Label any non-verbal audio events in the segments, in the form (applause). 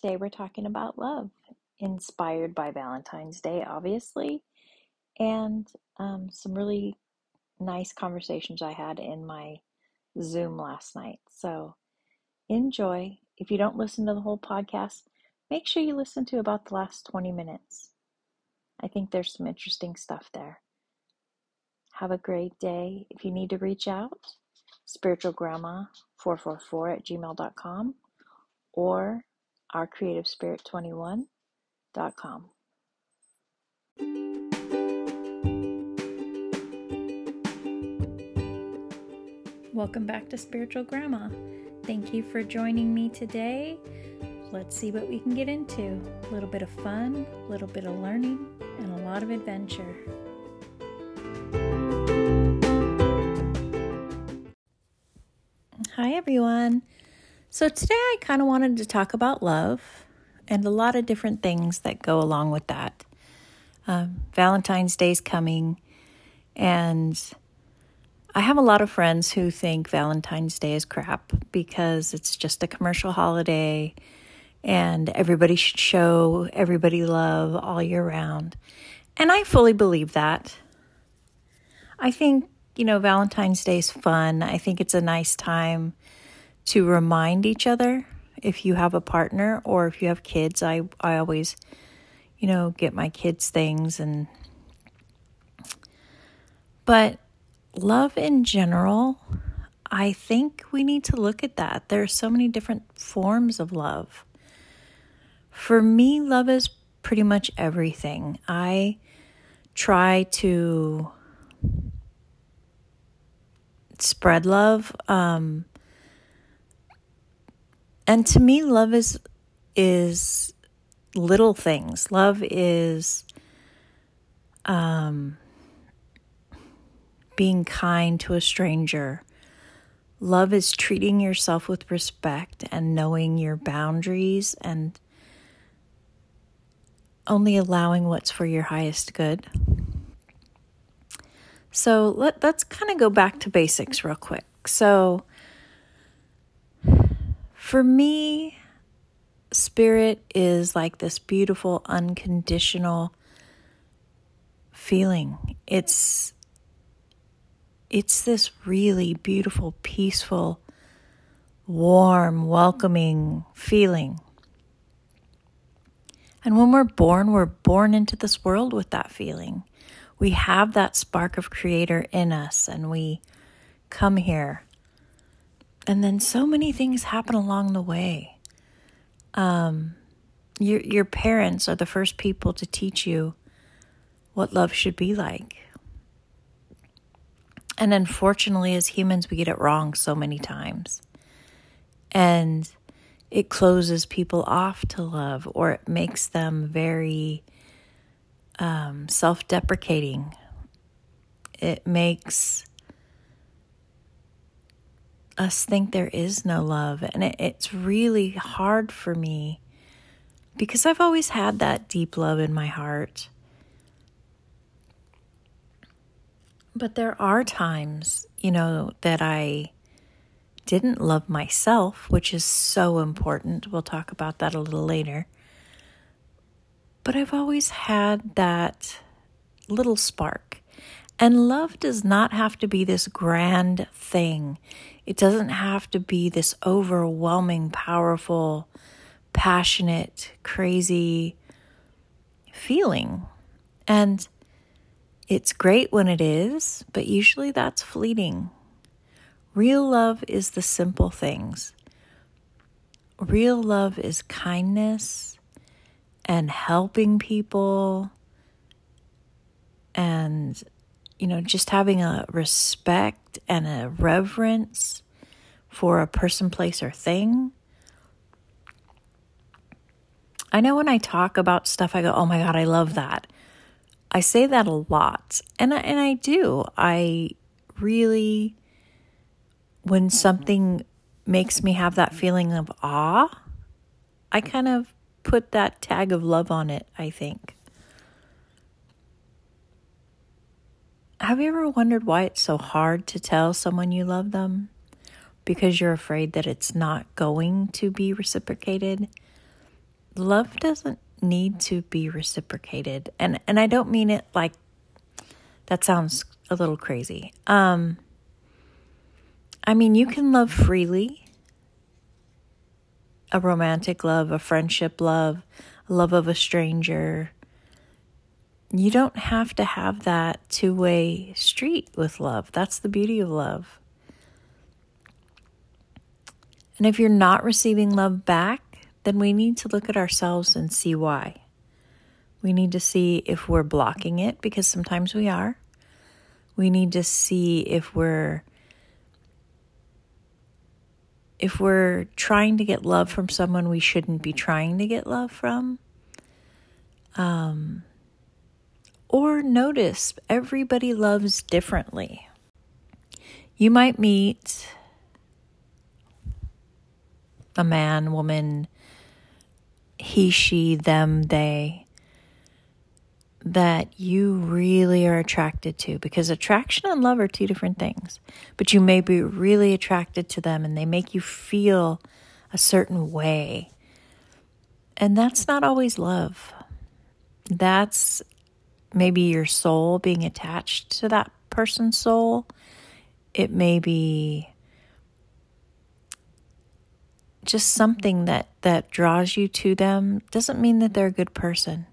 today we're talking about love, inspired by Valentine's Day, obviously, and um, some really nice conversations I had in my Zoom last night. So enjoy. If you don't listen to the whole podcast, make sure you listen to about the last 20 minutes. I think there's some interesting stuff there. Have a great day. If you need to reach out, spiritualgrandma444 at gmail.com or ourcreativespirit21.com. Welcome back to Spiritual Grandma. Thank you for joining me today. Let's see what we can get into. A little bit of fun, a little bit of learning, and a lot of adventure. Hi, everyone. So, today I kind of wanted to talk about love and a lot of different things that go along with that. Um, Valentine's Day's coming, and I have a lot of friends who think Valentine's Day is crap because it's just a commercial holiday and everybody should show everybody love all year round. And I fully believe that. I think, you know, Valentine's Day is fun. I think it's a nice time to remind each other if you have a partner or if you have kids. I, I always, you know, get my kids things and. But love in general, I think we need to look at that. There are so many different forms of love. For me, love is pretty much everything. I try to spread love. Um, and to me, love is is little things. Love is um, being kind to a stranger. Love is treating yourself with respect and knowing your boundaries and only allowing what's for your highest good. So let, let's kind of go back to basics real quick. So, for me, spirit is like this beautiful, unconditional feeling. It's it's this really beautiful, peaceful, warm, welcoming feeling. And when we're born, we're born into this world with that feeling. We have that spark of creator in us and we come here. And then so many things happen along the way. Um, your, your parents are the first people to teach you what love should be like. And unfortunately, as humans, we get it wrong so many times. And it closes people off to love or it makes them very um, self deprecating. It makes us think there is no love. And it, it's really hard for me because I've always had that deep love in my heart. But there are times, you know, that I didn't love myself, which is so important. We'll talk about that a little later. But I've always had that little spark. And love does not have to be this grand thing. It doesn't have to be this overwhelming, powerful, passionate, crazy feeling. And it's great when it is, but usually that's fleeting. Real love is the simple things. Real love is kindness and helping people and, you know, just having a respect and a reverence for a person, place, or thing. I know when I talk about stuff, I go, oh my God, I love that. I say that a lot, and I, and I do. I really, when mm-hmm. something makes me have that feeling of awe, I kind of put that tag of love on it, I think. Have you ever wondered why it's so hard to tell someone you love them? Because you're afraid that it's not going to be reciprocated? love doesn't need to be reciprocated. And and I don't mean it like that sounds a little crazy. Um I mean, you can love freely. A romantic love, a friendship love, love of a stranger. You don't have to have that two way street with love. That's the beauty of love. And if you're not receiving love back, then we need to look at ourselves and see why. We need to see if we're blocking it, because sometimes we are. We need to see if we're if we're trying to get love from someone we shouldn't be trying to get love from. Um, or notice everybody loves differently. You might meet a man, woman, he, she, them, they that you really are attracted to because attraction and love are two different things. But you may be really attracted to them and they make you feel a certain way. And that's not always love. That's maybe your soul being attached to that person's soul. It may be just something that that draws you to them doesn't mean that they're a good person.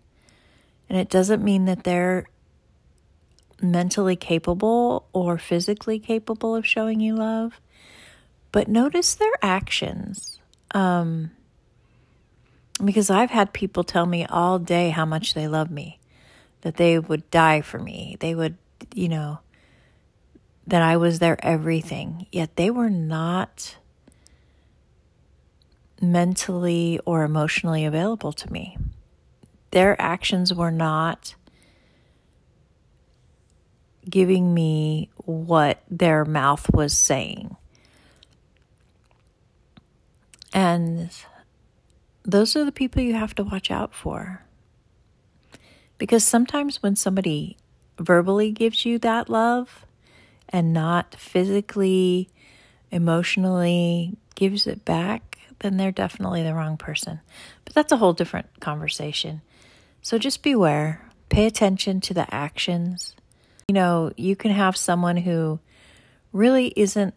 And it doesn't mean that they're mentally capable or physically capable of showing you love. But notice their actions. Um, because I've had people tell me all day how much they love me, that they would die for me. They would, you know, that I was their everything. Yet they were not mentally or emotionally available to me their actions were not giving me what their mouth was saying. And those are the people you have to watch out for. Because sometimes when somebody verbally gives you that love and not physically, emotionally gives it back, then they're definitely the wrong person. But that's a whole different conversation. So just beware, pay attention to the actions. You know, you can have someone who really isn't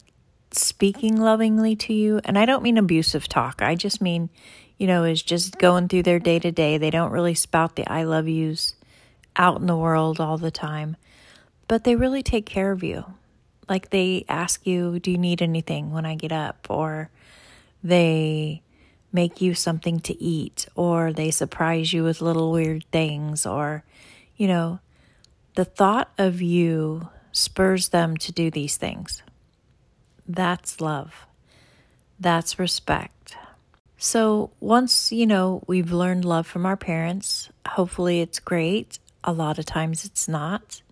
speaking lovingly to you. And I don't mean abusive talk, I just mean, you know, is just going through their day to day. They don't really spout the I love yous out in the world all the time, but they really take care of you. Like they ask you, Do you need anything when I get up? Or they make you something to eat or they surprise you with little weird things or, you know, the thought of you spurs them to do these things. That's love. That's respect. So once, you know, we've learned love from our parents, hopefully it's great. A lot of times it's not.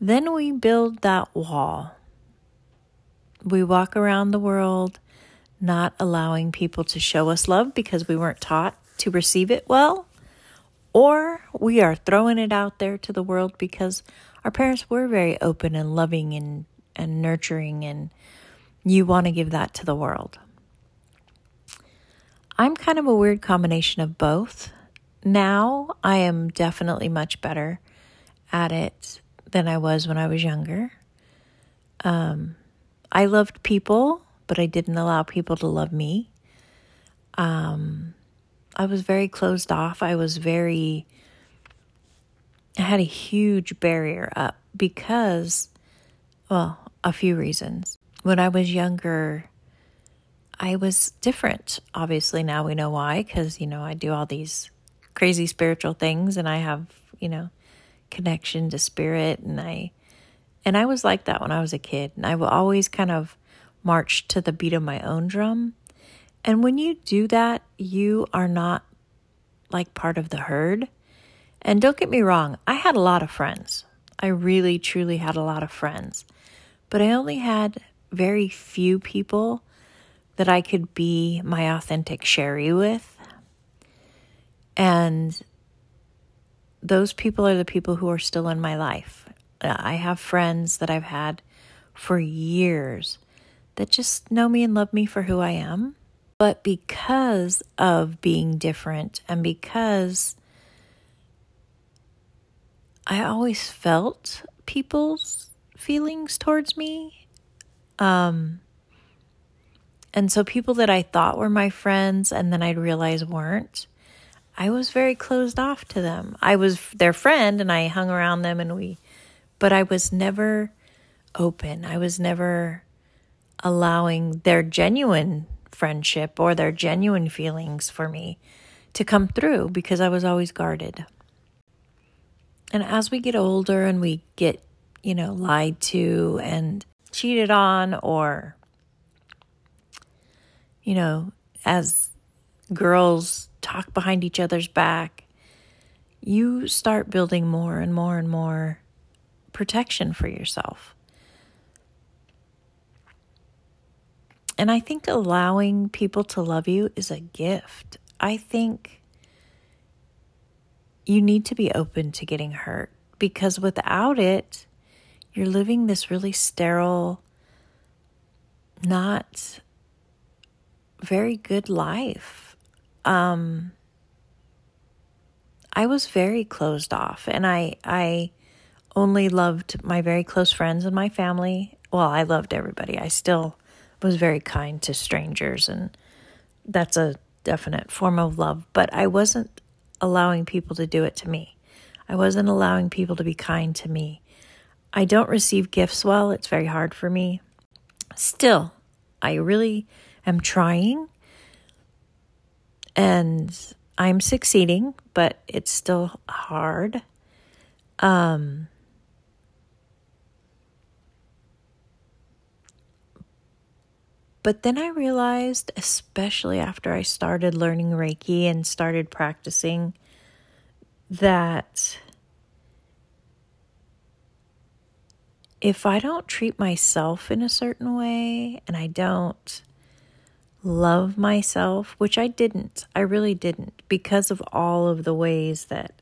Then we build that wall. We walk around the world not allowing people to show us love because we weren't taught to receive it well, or we are throwing it out there to the world because our parents were very open and loving and, and nurturing, and you want to give that to the world. I'm kind of a weird combination of both. Now I am definitely much better at it than I was when I was younger. Um, I loved people but I didn't allow people to love me. Um, I was very closed off. I was very, I had a huge barrier up because, well, a few reasons. When I was younger, I was different. Obviously, now we know why, because, you know, I do all these crazy spiritual things and I have, you know, connection to spirit and I, and I was like that when I was a kid. And I will always kind of march to the beat of my own drum. And when you do that, you are not like part of the herd. And don't get me wrong, I had a lot of friends. I really, truly had a lot of friends. But I only had very few people that I could be my authentic Sherry with. And those people are the people who are still in my life. I have friends that I've had for years that just know me and love me for who I am. But because of being different and because I always felt people's feelings towards me, um, and so people that I thought were my friends and then I'd realize weren't, I was very closed off to them. I was their friend and I hung around them and we, but I was never open. I was never allowing their genuine friendship or their genuine feelings for me to come through because I was always guarded. And as we get older and we get, you know, lied to and cheated on or you know, as girls talk behind each other's back, you start building more and more and more protection for yourself. And I think allowing people to love you is a gift. I think you need to be open to getting hurt because without it, you're living this really sterile, not very good life. Um, I was very closed off, and I I only loved my very close friends and my family. Well, I loved everybody. I still was very kind to strangers, and that's a definite form of love. But I wasn't allowing people to do it to me. I wasn't allowing people to be kind to me. I don't receive gifts well. It's very hard for me. Still, I really am trying and I'm succeeding, but it's still hard. Um, but then I realized, especially after I started learning Reiki and started practicing, that if I don't treat myself in a certain way and I don't love myself, which I didn't. I really didn't because of all of the ways that,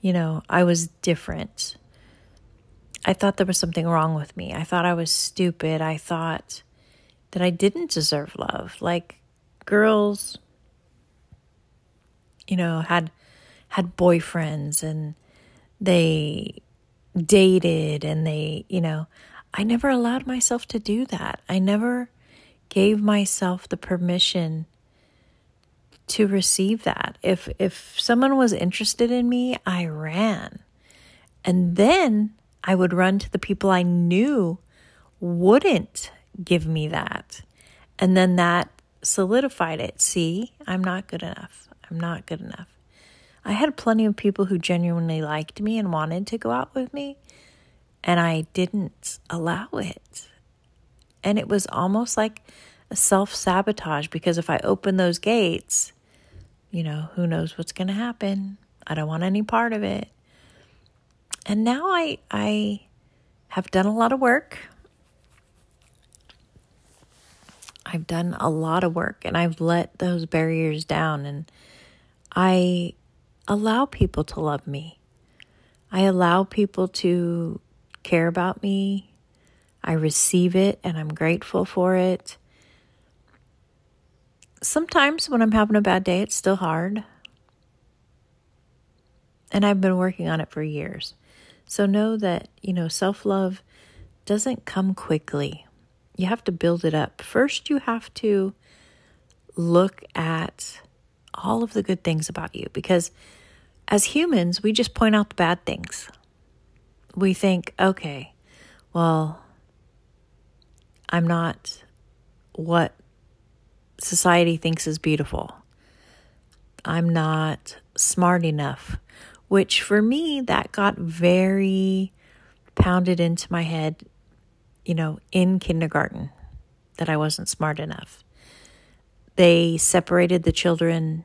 you know, I was different. I thought there was something wrong with me. I thought I was stupid. I thought that I didn't deserve love. Like girls, you know, had had boyfriends and they dated and they, you know, I never allowed myself to do that. I never gave myself the permission to receive that. If if someone was interested in me, I ran. And then I would run to the people I knew wouldn't give me that. And then that solidified it. See, I'm not good enough. I'm not good enough. I had plenty of people who genuinely liked me and wanted to go out with me, and I didn't allow it. And it was almost like a self sabotage because if I open those gates, you know, who knows what's going to happen? I don't want any part of it. And now I I have done a lot of work. I've done a lot of work and I've let those barriers down and I allow people to love me. I allow people to care about me I receive it and I'm grateful for it. Sometimes when I'm having a bad day, it's still hard. And I've been working on it for years. So know that, you know, self love doesn't come quickly. You have to build it up. First, you have to look at all of the good things about you because as humans, we just point out the bad things. We think, okay, well, I'm not what society thinks is beautiful. I'm not smart enough, which for me, that got very pounded into my head, you know, in kindergarten that I wasn't smart enough. They separated the children,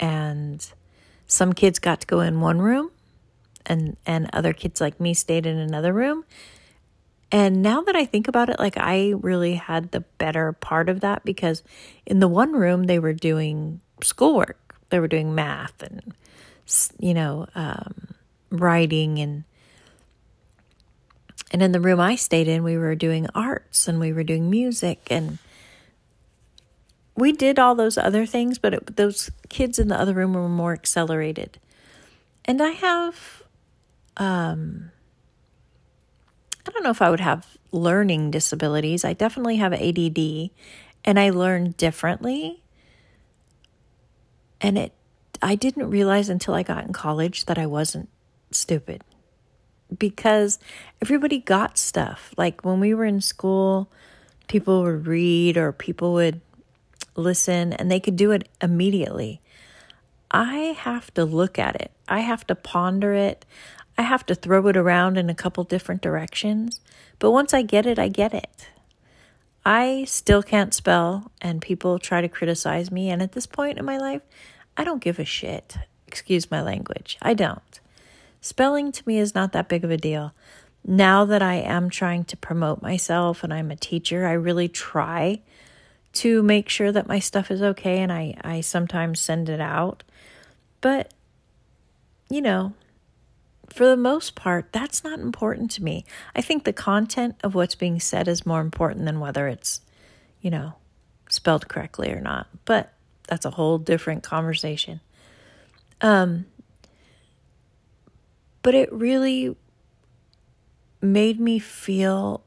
and some kids got to go in one room, and, and other kids like me stayed in another room and now that I think about it, like I really had the better part of that because in the one room they were doing schoolwork, they were doing math and, you know, um, writing and and in the room I stayed in, we were doing arts and we were doing music and we did all those other things, but it, those kids in the other room were more accelerated. And I have, um, I don't know if I would have learning disabilities. I definitely have ADD and I learn differently. And it, I didn't realize until I got in college that I wasn't stupid because everybody got stuff. Like when we were in school, people would read or people would listen and they could do it immediately. I have to look at it, I have to ponder it, I have to throw it around in a couple different directions. But once I get it, I get it. I still can't spell, and people try to criticize me. And at this point in my life, I don't give a shit. Excuse my language. I don't. Spelling to me is not that big of a deal. Now that I am trying to promote myself and I'm a teacher, I really try to make sure that my stuff is okay and I, I sometimes send it out. But, you know, for the most part, that's not important to me. I think the content of what's being said is more important than whether it's, you know, spelled correctly or not. But that's a whole different conversation. Um, but it really made me feel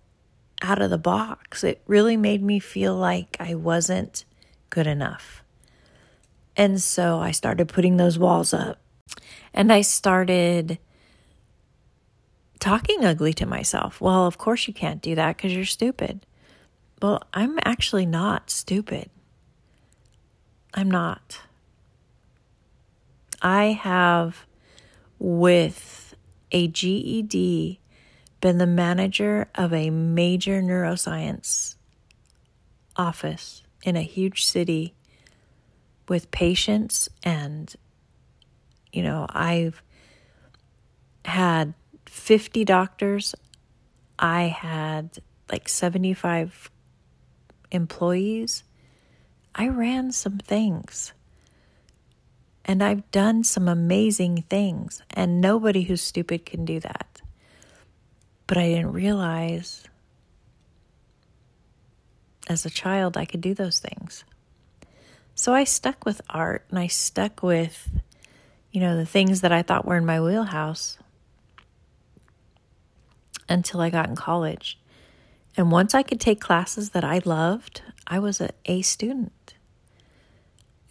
out of the box. It really made me feel like I wasn't good enough. And so I started putting those walls up and I started talking ugly to myself. Well, of course you can't do that because you're stupid. Well, I'm actually not stupid. I'm not. I have, with a GED, been the manager of a major neuroscience office in a huge city with patients and you know I've had 50 doctors I had like 75 employees. I ran some things. And I've done some amazing things. And nobody who's stupid can do that. But I didn't realize as a child I could do those things. So I stuck with art and I stuck with, you know, the things that I thought were in my wheelhouse until I got in college. And once I could take classes that I loved, I was an A student.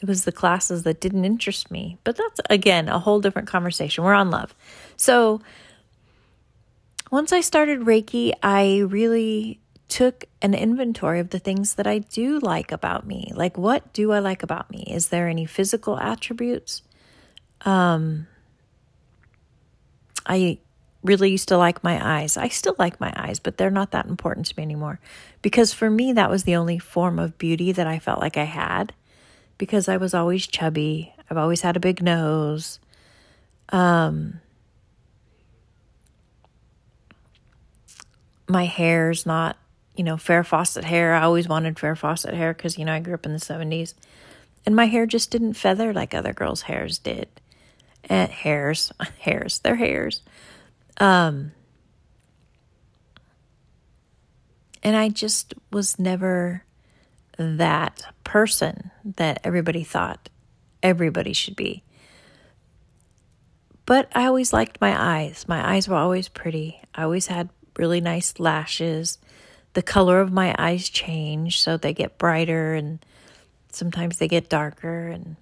It was the classes that didn't interest me. But that's, again, a whole different conversation. We're on love. So, once I started Reiki, I really took an inventory of the things that I do like about me. Like, what do I like about me? Is there any physical attributes? Um, I really used to like my eyes. I still like my eyes, but they're not that important to me anymore. Because for me, that was the only form of beauty that I felt like I had because I was always chubby. I've always had a big nose. Um, my hair's not, you know, Farrah Fawcett hair. I always wanted Farrah Fawcett hair because, you know, I grew up in the 70s. And my hair just didn't feather like other girls' hairs did. And hairs, (laughs) hairs, they're hairs. Um, and I just was never that person that everybody thought everybody should be. But I always liked my eyes. My eyes were always pretty. I always had really nice lashes. The color of my eyes change, so they get brighter and sometimes they get darker. And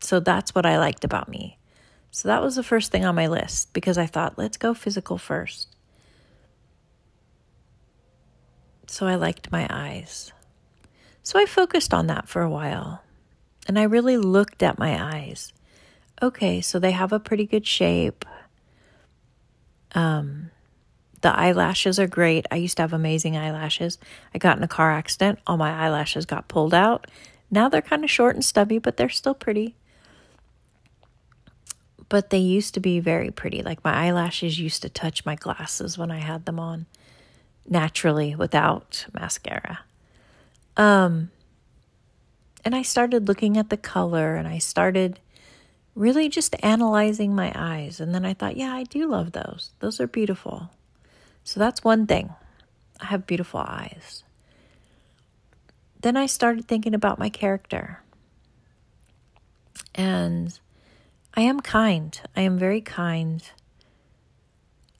so that's what I liked about me. So that was the first thing on my list because I thought, let's go physical first. So I liked my eyes. So I focused on that for a while and I really looked at my eyes. Okay, so they have a pretty good shape. Um, the eyelashes are great. I used to have amazing eyelashes. I got in a car accident. All my eyelashes got pulled out. Now they're kind of short and stubby, but they're still pretty. But they used to be very pretty. Like my eyelashes used to touch my glasses when I had them on naturally without mascara. Um, and I started looking at the color and I started really just analyzing my eyes. And then I thought, yeah, I do love those. Those are beautiful. So that's one thing. I have beautiful eyes. then I started thinking about my character. And I am kind. I am very kind.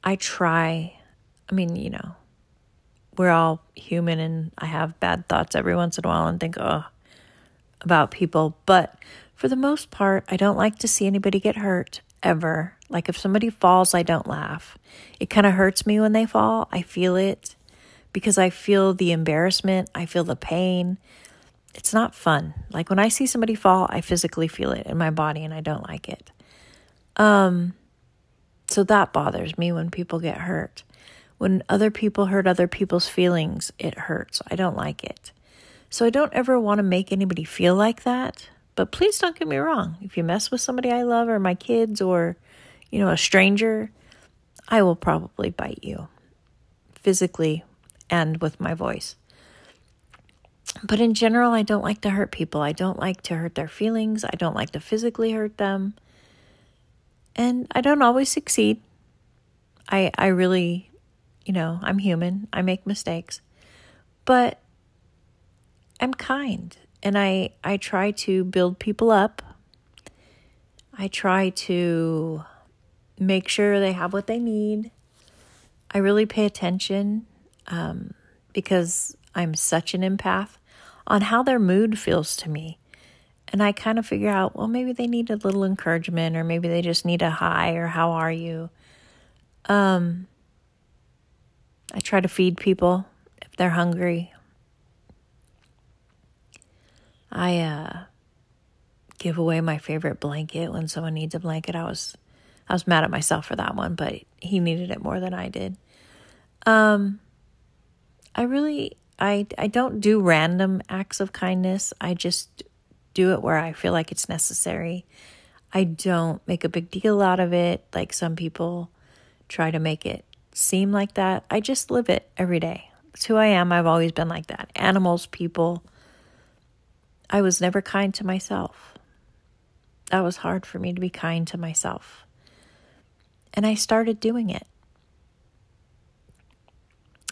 I try. I mean, you know, we're all human and I have bad thoughts every once in a while and think, oh, about people. But for the most part, I don't like to see anybody get hurt ever. Like if somebody falls, I don't laugh. It kind of hurts me when they fall. I feel it because I feel the embarrassment, I feel the pain. It's not fun. Like when I see somebody fall, I physically feel it in my body and I don't like it. Um so that bothers me when people get hurt. When other people hurt other people's feelings, it hurts. I don't like it. So I don't ever want to make anybody feel like that. But please don't get me wrong. If you mess with somebody I love or my kids or, you know, a stranger, I will probably bite you physically and with my voice. But in general, I don't like to hurt people. I don't like to hurt their feelings. I don't like to physically hurt them. And I don't always succeed. I I really, you know, I'm human. I make mistakes. But I'm kind and I I try to build people up. I try to make sure they have what they need. I really pay attention um, because I'm such an empath on how their mood feels to me. And I kind of figure out, well, maybe they need a little encouragement, or maybe they just need a hi, or how are you? Um, I try to feed people if they're hungry. I uh, give away my favorite blanket when someone needs a blanket. I was I was mad at myself for that one, but he needed it more than I did. Um, I really I I don't do random acts of kindness. I just do it where I feel like it's necessary. I don't make a big deal out of it like some people try to make it seem like that. I just live it every day. It's who I am. I've always been like that. Animals, people, I was never kind to myself. That was hard for me to be kind to myself. And I started doing it.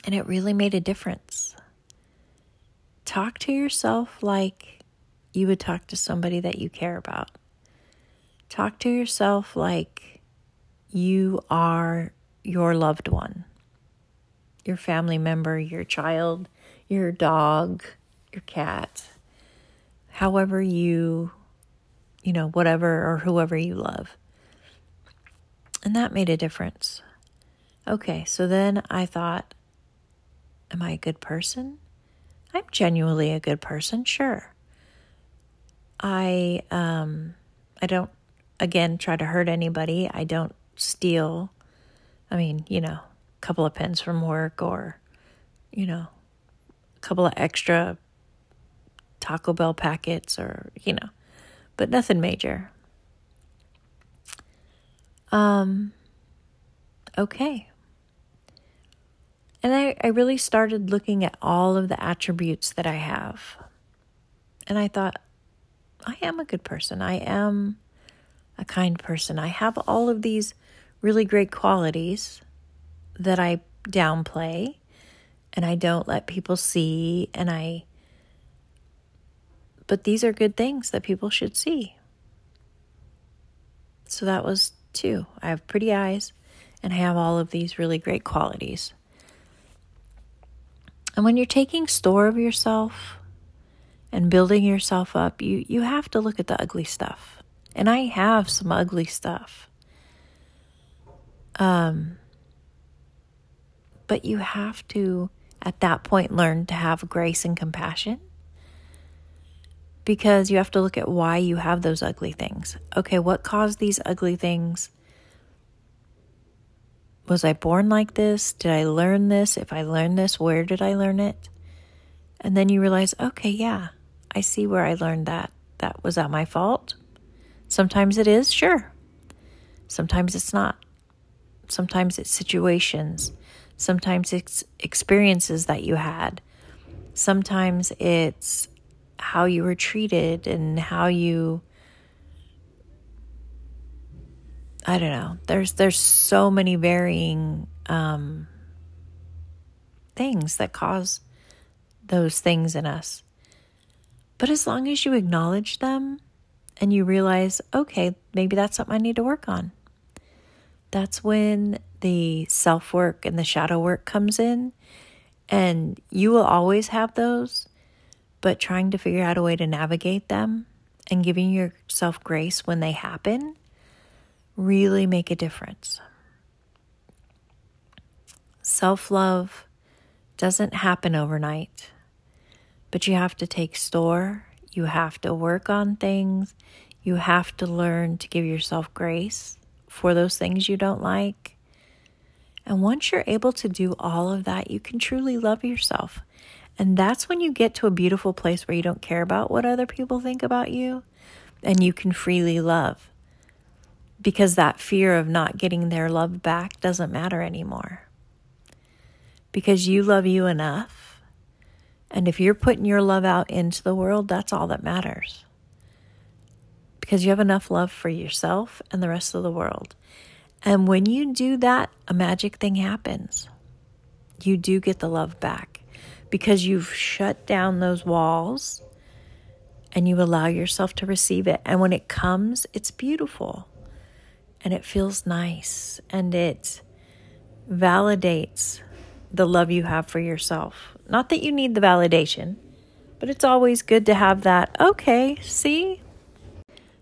And it really made a difference. Talk to yourself like you would talk to somebody that you care about. Talk to yourself like you are your loved one, your family member, your child, your dog, your cat however you, you know, whatever or whoever you love. And that made a difference. Okay, so then I thought, am I a good person? I'm genuinely a good person, sure. I um I don't again try to hurt anybody. I don't steal. I mean, you know, a couple of pens from work or you know, a couple of extra Taco Bell packets or, you know, but nothing major. Um, okay. And I, I really started looking at all of the attributes that I have. And I thought, I am a good person. I am a kind person. I have all of these really great qualities that I downplay and I don't let people see and I but these are good things that people should see. So that was two. I have pretty eyes and I have all of these really great qualities. And when you're taking store of yourself and building yourself up, you, you have to look at the ugly stuff. And I have some ugly stuff. Um, but you have to, at that point, learn to have grace and compassion because you have to look at why you have those ugly things. Okay, what caused these ugly things? Was I born like this? Did I learn this? If I learned this, where did I learn it? And then you realize, okay, yeah, I see where I learned that. That was that my fault? Sometimes it is, sure. Sometimes it's not. Sometimes it's situations. Sometimes it's experiences that you had. Sometimes it's how you were treated and how you I don't know. There's there's so many varying um, things that cause those things in us. But as long as you acknowledge them and you realize, okay, maybe that's something I need to work on, that's when the self work and the shadow work comes in. And you will always have those, but trying to figure out a way to navigate them and giving yourself grace when they happen really make a difference. Self love doesn't happen overnight, but you have to take store, you have to work on things, you have to learn to give yourself grace for those things you don't like. And once you're able to do all of that, you can truly love yourself. And that's when you get to a beautiful place where you don't care about what other people think about you and you can freely love. Because that fear of not getting their love back doesn't matter anymore. Because you love you enough. And if you're putting your love out into the world, that's all that matters because you have enough love for yourself and the rest of the world. And when you do that, a magic thing happens. You do get the love back because you've shut down those walls and you allow yourself to receive it. And when it comes, it's beautiful and it feels nice and it validates the love you have for yourself. Not that you need the validation, but it's always good to have that. Okay, see,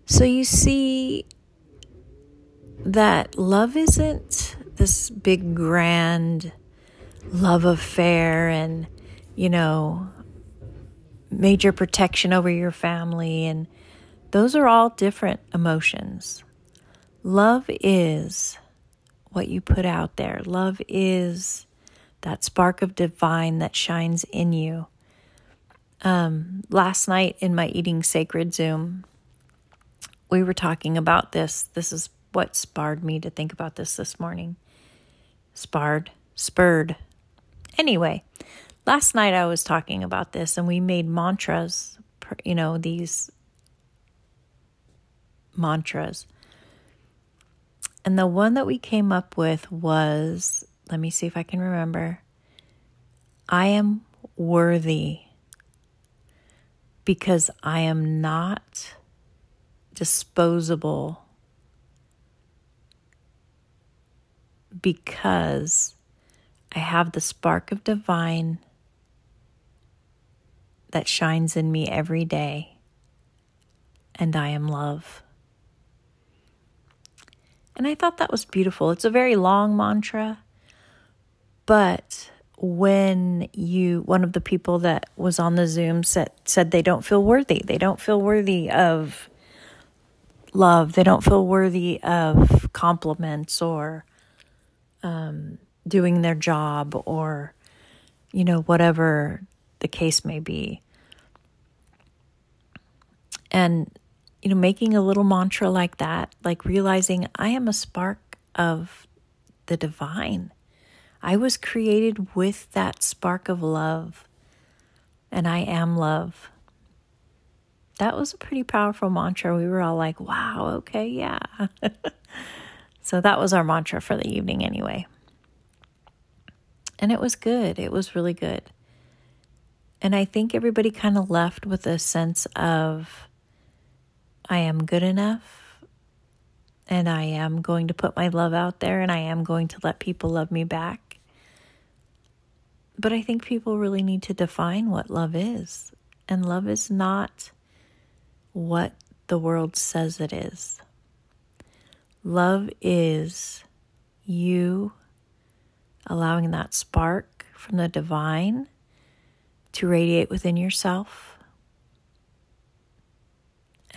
so you see that love isn't this big grand love affair and, you know, major protection over your family. And those are all different emotions. Love is what you put out there, love is that spark of divine that shines in you. Um, last night in my Eating Sacred Zoom, we were talking about this. This is what spurred me to think about this this morning. Sparred, spurred. Anyway, last night I was talking about this and we made mantras, you know, these mantras. And the one that we came up with was let me see if I can remember. I am worthy because I am not disposable because I have the spark of divine that shines in me every day, and I am love. And I thought that was beautiful. It's a very long mantra, but when you one of the people that was on the zoom said said they don't feel worthy they don't feel worthy of love. They don't feel worthy of compliments or um, doing their job or, you know, whatever the case may be. And, you know, making a little mantra like that, like realizing I am a spark of the divine. I was created with that spark of love, and I am love that was a pretty powerful mantra. We were all like, wow, okay, yeah. (laughs) so that was our mantra for the evening, anyway. And it was good. It was really good. And I think everybody kind of left with a sense of, I am good enough and I am going to put my love out there and I am going to let people love me back. But I think people really need to define what love is. And love is not what the world says it is. Love is you allowing that spark from the divine to radiate within yourself.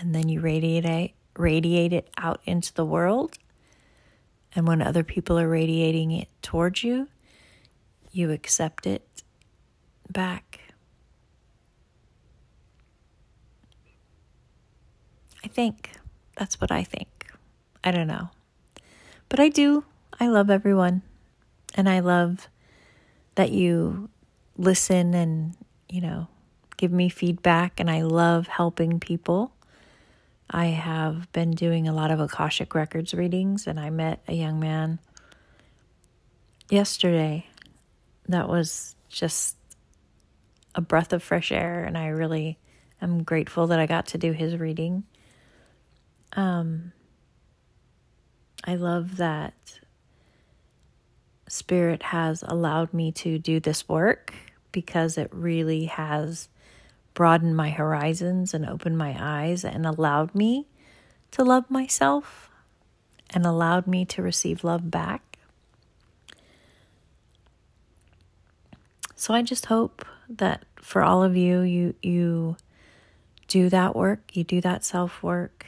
And then you radiate radiate it out into the world. And when other people are radiating it towards you, you accept it back. I think. That's what I think. I don't know. But I do. I love everyone. And I love that you listen and, you know, give me feedback. And I love helping people. I have been doing a lot of Akashic Records readings, and I met a young man yesterday that was just a breath of fresh air. And I really I'm grateful that I got to do his reading. Um, I love that Spirit has allowed me to do this work because it really has broadened my horizons and opened my eyes and allowed me to love myself and allowed me to receive love back. So I just hope that for all of you you you do that work, you do that self-work.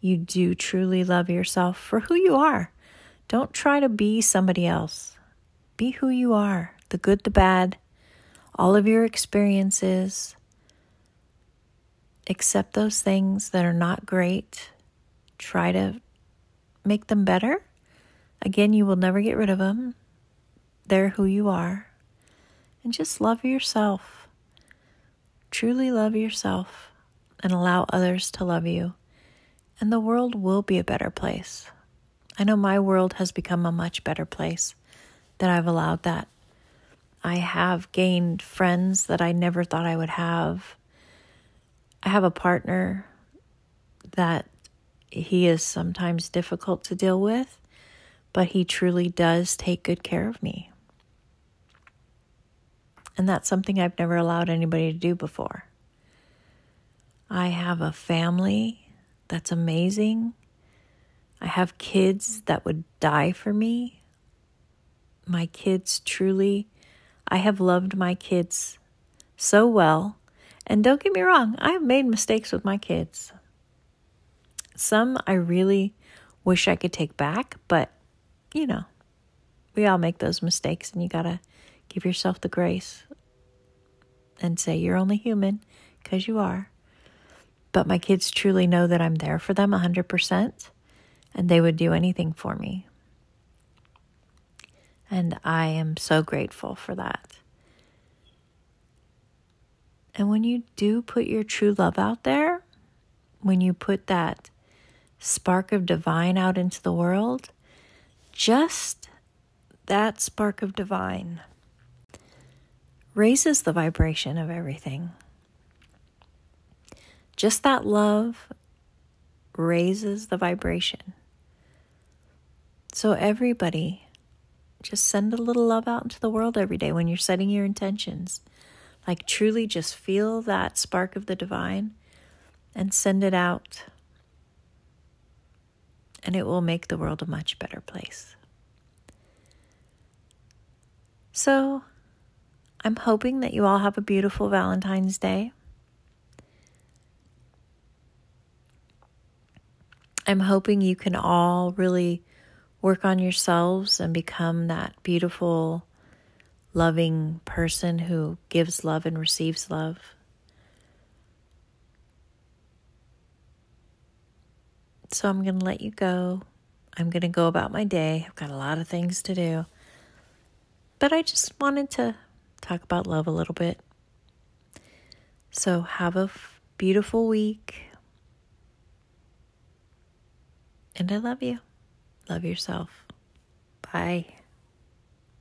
You do truly love yourself for who you are. Don't try to be somebody else. Be who you are, the good, the bad, all of your experiences. Accept those things that are not great. Try to make them better. Again, you will never get rid of them. They're who you are. And just love yourself. Truly love yourself and allow others to love you. And the world will be a better place. I know my world has become a much better place that I've allowed that. I have gained friends that I never thought I would have. I have a partner that he is sometimes difficult to deal with, but he truly does take good care of me. And that's something I've never allowed anybody to do before. I have a family that's amazing. I have kids that would die for me. My kids truly, I have loved my kids so well. And don't get me wrong, I have made mistakes with my kids. Some I really wish I could take back, but you know, we all make those mistakes, and you gotta give yourself the grace and say you're only human because you are. But my kids truly know that I'm there for them 100%, and they would do anything for me. And I am so grateful for that. And when you do put your true love out there, when you put that spark of divine out into the world, just that spark of divine raises the vibration of everything. Just that love raises the vibration. So, everybody, just send a little love out into the world every day when you're setting your intentions. Like, truly just feel that spark of the divine and send it out and it will make the world a much better place. So, I'm hoping that you all have a beautiful Valentine's Day. I'm hoping you can all really work on yourselves and become that beautiful, loving person who gives love and receives love. So I'm going to let you go. I'm going to go about my day. I've got a lot of things to do. But I just wanted to talk about love a little bit. So have a f- beautiful week. And I love you. Love yourself. Bye.